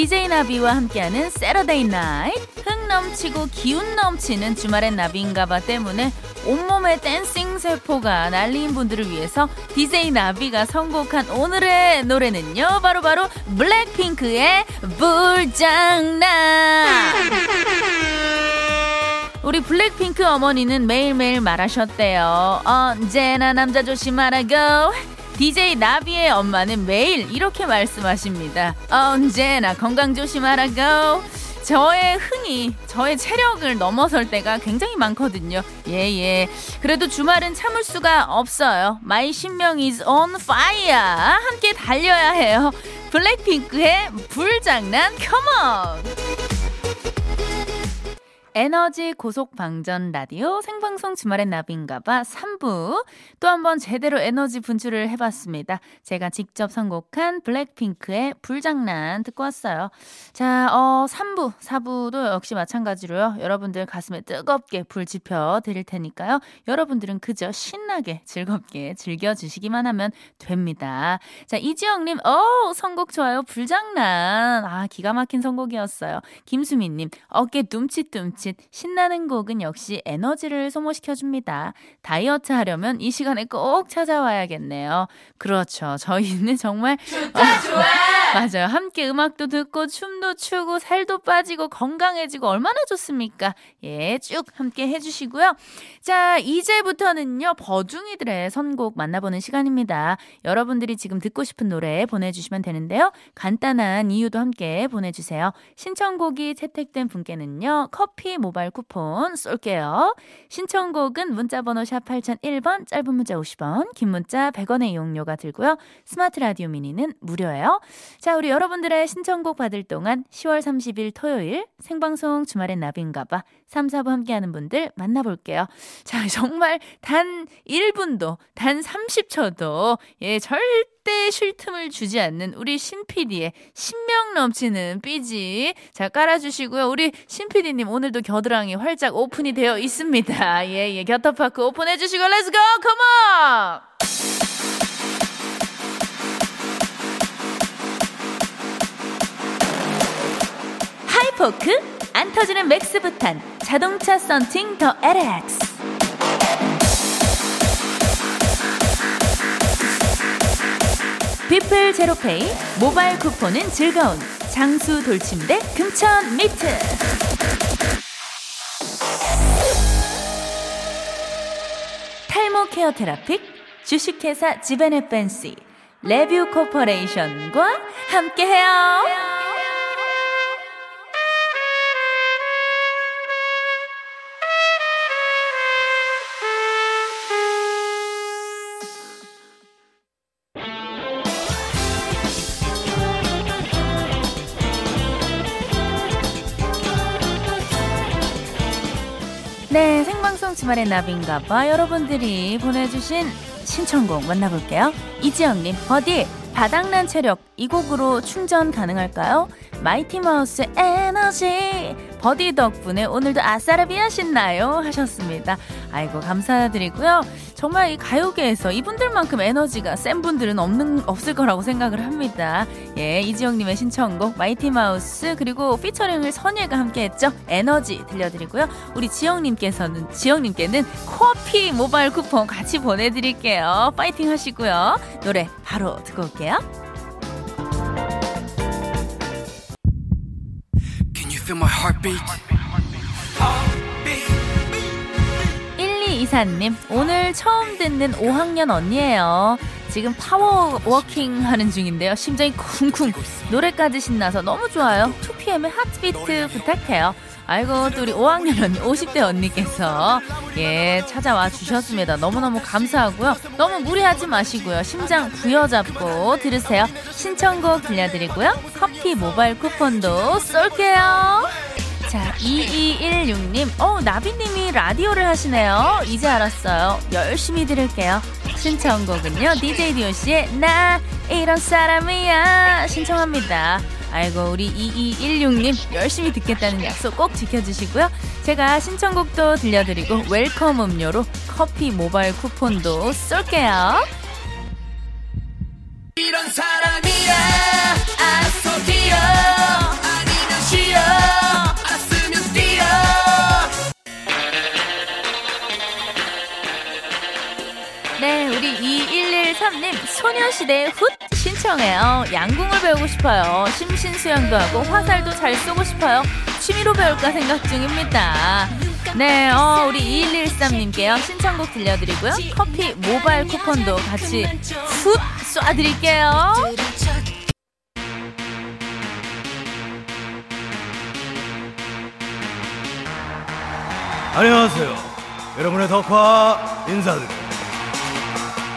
DJ 나비와 함께하는 Saturday night 흥 넘치고 기운 넘치는 주말엔 나비인가봐 때문에 온몸에 dancing 세포가 난리 난 분들을 위해서 DJ 나비가 선곡한 오늘의 노래는요 바로 바로 블랙핑크의 불장난 우리 블랙핑크 어머니는 매일매일 말하셨대요. 언제나 남자 조심하라고. DJ 나비의 엄마는 매일 이렇게 말씀하십니다. 언제나 건강 조심하라고. 저의 흥이, 저의 체력을 넘어설 때가 굉장히 많거든요. 예, 예. 그래도 주말은 참을 수가 없어요. My 신명 is on fire. 함께 달려야 해요. 블랙핑크의 불장난, 컴온! 에너지 고속 방전 라디오 생방송 주말엔 나비인가봐 3부 또 한번 제대로 에너지 분출을 해봤습니다. 제가 직접 선곡한 블랙핑크의 불장난 듣고 왔어요. 자, 어, 3부, 4부도 역시 마찬가지로요. 여러분들 가슴에 뜨겁게 불 지펴 드릴 테니까요. 여러분들은 그저 신나게 즐겁게 즐겨주시기만 하면 됩니다. 자, 이지영님, 어 선곡 좋아요. 불장난. 아, 기가 막힌 선곡이었어요. 김수민님, 어깨 둠칫둠칫 둠칫 신나는 곡은 역시 에너지를 소모시켜줍니다. 다이어트 하려면 이 시간에 꼭 찾아와야겠네요. 그렇죠. 저희는 정말 좋다 좋아. 맞아요. 함께 음악도 듣고 춤도 추고 살도 빠지고 건강해지고 얼마나 좋습니까? 예, 쭉 함께 해주시고요. 자, 이제부터는요 버중이들의 선곡 만나보는 시간입니다. 여러분들이 지금 듣고 싶은 노래 보내주시면 되는데요. 간단한 이유도 함께 보내주세요. 신청곡이 채택된 분께는요 커피 모바일 쿠폰 쏠게요. 신청곡은 문자번호 샵 8001번, 짧은 문자 50원, 긴 문자 100원의 이용료가 들고요. 스마트 라디오 미니는 무료예요. 자, 우리 여러분들의 신청곡 받을 동안 10월 30일 토요일 생방송 주말엔 나비인가봐 3, 4부 함께하는 분들 만나볼게요. 자, 정말 단 1분도, 단 30초도, 예, 절대 쉴 틈을 주지 않는 우리 신 PD의 신명 넘치는 BG. 자, 깔아주시고요. 우리 신 PD님 오늘도 겨드랑이 활짝 오픈이 되어 있습니다. 예, 예, 겨터파크 오픈해주시고, let's go! Come on! 포크 안 터지는 맥스 부탄 자동차 썬팅 더 LX 비플 제로페이 모바일 쿠폰은 즐거운 장수 돌침대 금천 미트 탈모 케어 테라픽 주식회사 지벤에 펜시 레뷰 코퍼레이션과 함께해요. 주말의 나비인가봐 여러분들이 보내주신 신청곡 만나볼게요. 이지영님, 어디 바닥난 체력 이 곡으로 충전 가능할까요? 마이티마우스 에너지 버디 덕분에 오늘도 아싸라비아 신나요 하셨습니다. 아이고 감사드리고요. 정말 이 가요계에서 이분들만큼 에너지가 센 분들은 없는 없을 거라고 생각을 합니다. 예, 이지영님의 신청곡 마이티 마우스 그리고 피처링을 선예가 함께했죠. 에너지 들려드리고요. 우리 지영님께서는 지영님께는 커피 모바일 쿠폰 같이 보내드릴게요. 파이팅 하시고요. 노래 바로 듣고 올게요. 1224님, 오늘 처음 듣는 5학년 언니예요. 지금 power walking 하는 중인데요. 심장이 쿵쿵. 노래까지 신나서 너무 좋아요. 2PM의 Heartbeat 부탁해요. 아이고 또 우리 5학년 언니 50대 언니께서 예 찾아와 주셨습니다. 너무너무 감사하고요. 너무 무리하지 마시고요. 심장 부여잡고 들으세요. 신청곡 들려드리고요. 커피 모바일 쿠폰도 쏠게요. 자, 2216님. 어, 나비님이 라디오를 하시네요. 이제 알았어요. 열심히 들을게요. 신청곡은요, DJ 디오 씨의 나 이런 사람이야. 신청합니다. 아이고 우리 2216님 열심히 듣겠다는 약속 꼭 지켜주시고요. 제가 신청곡도 들려드리고 welcome 음료로 커피 모바일 쿠폰도 쏠게요. 2113님 소녀시대 훗 신청해요. 양궁을 배우고 싶어요. 심신수양도 하고 화살도 잘 쏘고 싶어요. 취미로 배울까 생각 중입니다. 네, 어, 우리 2113님께요. 신청곡 들려드리고요. 커피 모바일 쿠폰도 같이 훅 쏴드릴게요. 안녕하세요. 여러분의 덕화 인사드립니다.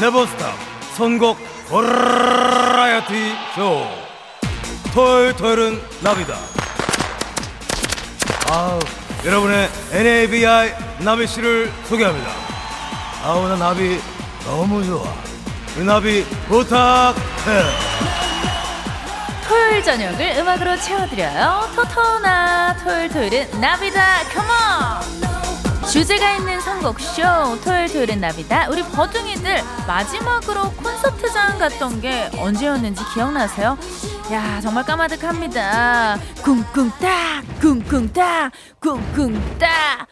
Never stop 선곡 버라이어티 쇼. 토요일 토요일은 나비다. 아 여러분의 NABI 나비 씨를 소개합니다. 아우 나 나비 너무 좋아. 우리 나비 부탁해. 토요일 저녁을 음악으로 채워드려요. 토토나 토요일 토요일은 나비다. Come on 주제가 있는 선곡쇼 토요일 토요일은 나비다 우리 버둥이들 마지막으로 콘서트장 갔던 게 언제였는지 기억나세요? 야 정말 까마득합니다 쿵쿵따 쿵쿵따 쿵쿵따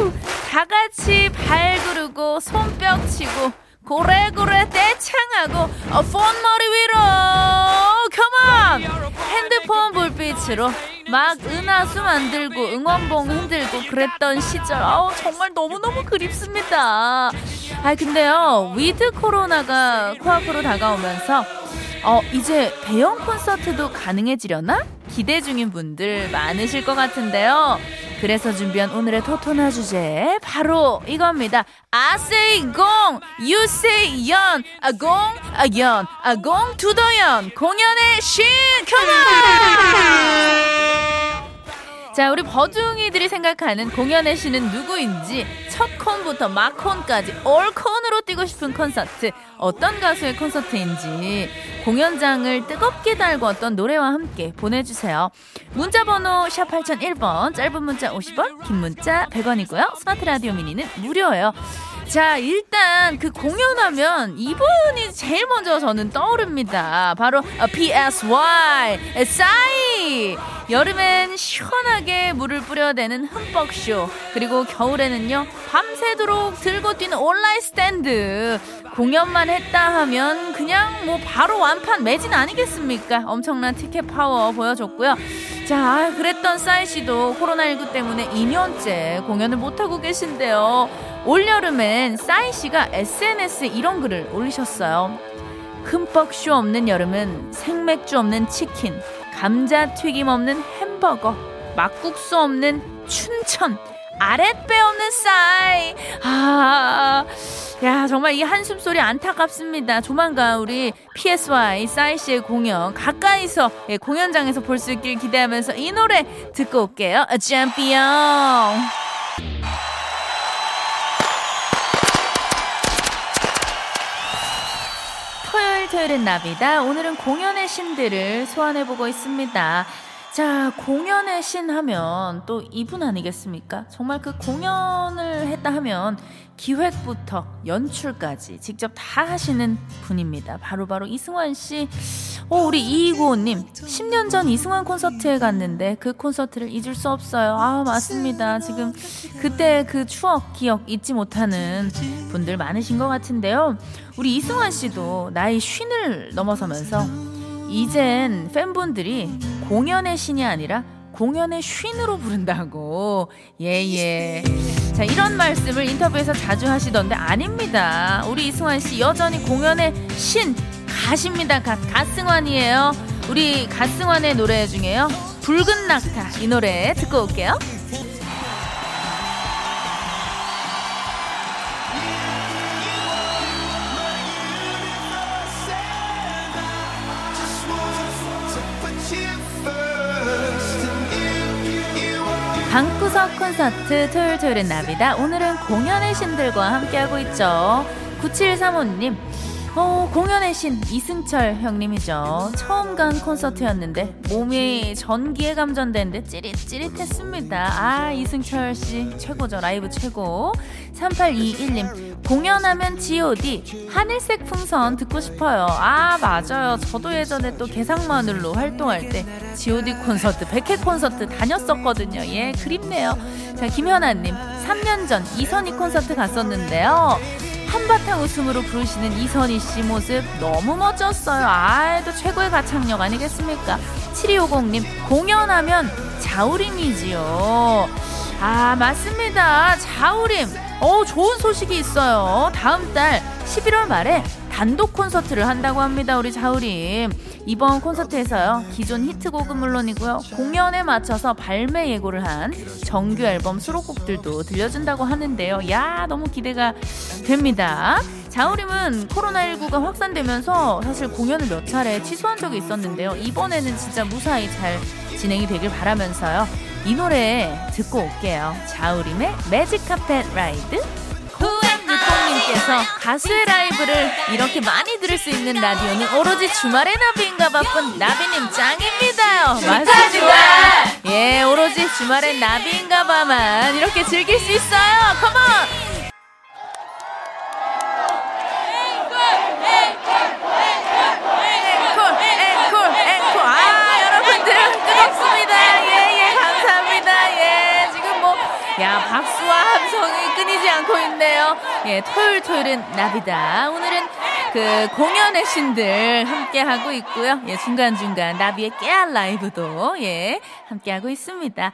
우! 다 같이 발 구르고 손뼉 치고 고래 고래 떼창하고 어, 폰머리 위로! 컴온 핸드폰 불빛으로 막 은하수 만들고 응원봉 흔들고 그랬던 시절. 아우 정말 너무너무 그립습니다. 아 근데요 with 코로나가 코앞으로 다가오면서 어 이제 대형 콘서트도 가능해지려나? 기대 중인 분들 많으실 것 같은데요 그래서 준비한 오늘의 토토나 주제 바로 이겁니다. I say 공, you say 연, 아 공, 아 연, 아 공, to the 연 공연의 신, 컴온! 자, 우리 버둥이들이 생각하는 공연의 신은 누구인지 첫 콘부터 마콘까지 올 콘으로 뛰고 싶은 콘서트 어떤 가수의 콘서트인지 공연장을 뜨겁게 달궜던 노래와 함께 보내주세요. 문자 번호 샵 8001번 짧은 문자 50원 긴 문자 100원이고요. 스마트 라디오 미니는 무료예요. 자, 일단 그 공연하면 이분이 제일 먼저 저는 떠오릅니다. 바로 PSY, 싸이! 여름엔 시원하게 물을 뿌려대는 흠뻑쇼. 그리고 겨울에는요, 밤새도록 들고 뛰는 all night stand. 공연만 했다 하면 그냥 뭐 바로 완판 매진 아니겠습니까? 엄청난 티켓 파워 보여줬고요. 자, 그랬던 싸이 씨도 코로나19 때문에 2년째 공연을 못하고 계신데요. 올여름엔 싸이 씨가 SNS에 이런 글을 올리셨어요. 흠뻑 쇼 없는 여름은 생맥주 없는 치킨, 감자 튀김 없는 햄버거, 막국수 없는 춘천, 아랫배 없는 싸이. 아, 야, 정말 이 한숨 소리 안타깝습니다. 조만간 우리 PSY 싸이 씨의 공연 가까이서 예, 공연장에서 볼 수 있길 기대하면서 이 노래 듣고 올게요. 챔피언. 토요일은 나비다. 오늘은 공연의 신들을 소환해보고 있습니다. 자, 공연의 신 하면 또 이분 아니겠습니까? 정말 그 공연을 했다 하면 기획부터 연출까지 직접 다 하시는 분입니다. 바로바로 바로 이승환 씨. 어, 우리 이이구호님. 10년 전 이승환 콘서트에 갔는데 그 콘서트를 잊을 수 없어요. 아, 맞습니다. 지금 그때 그 추억, 기억 잊지 못하는 분들 많으신 것 같은데요. 우리 이승환 씨도 나이 쉰을 넘어서면서 이젠 팬분들이 공연의 신이 아니라 공연의 쉰으로 부른다고. 예, 예. 자, 이런 말씀을 인터뷰에서 자주 하시던데 아닙니다. 우리 이승환 씨 여전히 공연의 신 가십니다. 가, 가승환이에요. 우리 가승환의 노래 중에요. 붉은 낙타 이 노래 듣고 올게요. 방구석 콘서트 토요일 토요일은 나비다. 오늘은 공연의 신들과 함께하고 있죠. 9735님. 어, 공연의 신 이승철 형님이죠. 처음 간 콘서트였는데 몸이 전기에 감전되는데 찌릿찌릿했습니다. 아, 이승철 씨 최고죠. 라이브 최고. 3821님. 공연하면 G.O.D. 하늘색 풍선 듣고 싶어요. 아, 맞아요. 저도 예전에 또 개상마늘로 활동할 때 G.O.D. 콘서트, 백회 콘서트 다녔었거든요. 예, 그립네요. 자, 김현아님. 3년 전 이선희 콘서트 갔었는데요. 웃음으로 부르시는 이선희 씨 모습 너무 멋졌어요. 아 또 최고의 가창력 아니겠습니까? 7250님 공연하면 자우림이지요. 아 맞습니다. 자우림. 어 좋은 소식이 있어요. 다음 달 11월 말에 단독 콘서트를 한다고 합니다. 우리 자우림. 이번 콘서트에서요. 기존 히트곡은 물론이고요. 공연에 맞춰서 발매 예고를 한 정규 앨범 수록곡들도 들려준다고 하는데요. 야, 너무 기대가 됩니다. 자우림은 코로나19가 확산되면서 사실 공연을 몇 차례 취소한 적이 있었는데요. 이번에는 진짜 무사히 잘 진행이 되길 바라면서요. 이 노래 듣고 올게요. 자우림의 매직 카펫 라이드. 콩님께서 가수의 라이브를 이렇게 많이 들을 수 있는 라디오는 오로지 주말의 나비인가 바쁜 나비님 짱입니다요. 맞습니다. 예, 오로지 주말의 나비인가 봐만 이렇게 즐길 수 있어요. 예, 토요일 토요일은 나비다. 오늘은 그 공연의 신들 함께 하고 있고요. 예, 중간 중간 나비의 깨알 라이브도 예, 함께 하고 있습니다.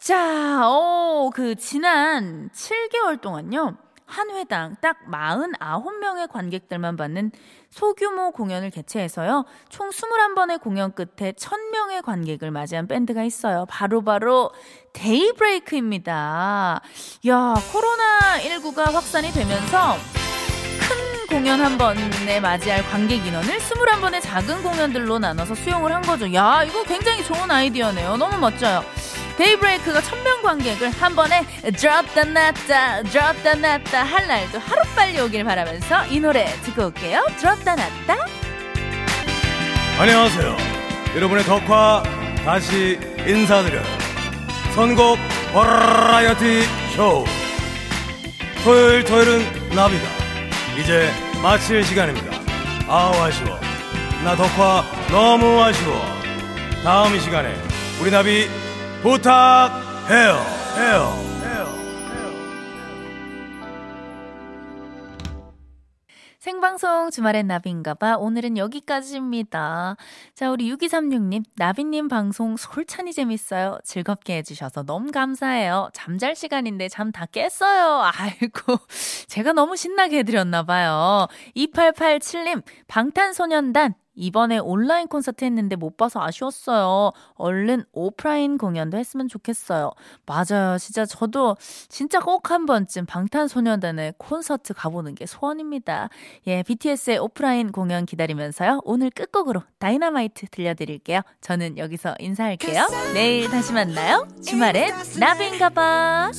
자, 오, 그 지난 7개월 동안요. 한 회당 딱 49명의 관객들만 받는 소규모 공연을 개최해서요. 총 21번의 공연 끝에 1000명의 관객을 맞이한 밴드가 있어요. 바로바로 바로 데이브레이크입니다. 야, 코로나19가 확산이 되면서 큰 공연 한 번에 맞이할 관객 인원을 21번의 작은 공연들로 나눠서 수용을 한 거죠. 야, 이거 굉장히 좋은 아이디어네요. 너무 멋져요. 데이브레이크가 천명 관객을 한 번에 drop the 놨다 drop the 놨다 할 날도 하루빨리 오길 바라면서 이 노래 듣고 올게요. drop the 놨다 안녕하세요. 여러분의 덕화 다시 인사드려요. 선곡 버라이어티 쇼 토요일 토요일은 나비다. 이제 마칠 시간입니다. 아우 아쉬워. 나 덕화 너무 아쉬워. 다음 이 시간에 우리 나비 부탁해요. 해요. 생방송 주말엔 나비인가봐. 오늘은 여기까지입니다. 자, 우리 6236님, 나비님 방송 솔찬히 재밌어요. 즐겁게 해주셔서 너무 감사해요. 잠잘 시간인데 잠 다 깼어요. 아이고, 제가 너무 신나게 해드렸나봐요. 2887님, 방탄소년단 이번에 온라인 콘서트 했는데 못 봐서 아쉬웠어요. 얼른 오프라인 공연도 했으면 좋겠어요. 맞아요. 진짜 저도 진짜 꼭 한 번쯤 방탄소년단의 콘서트 가보는 게 소원입니다. 예, BTS의 오프라인 공연 기다리면서요. 오늘 끝곡으로 다이너마이트 들려드릴게요. 저는 여기서 인사할게요. 내일 다시 만나요. 주말엔 나비인가봐.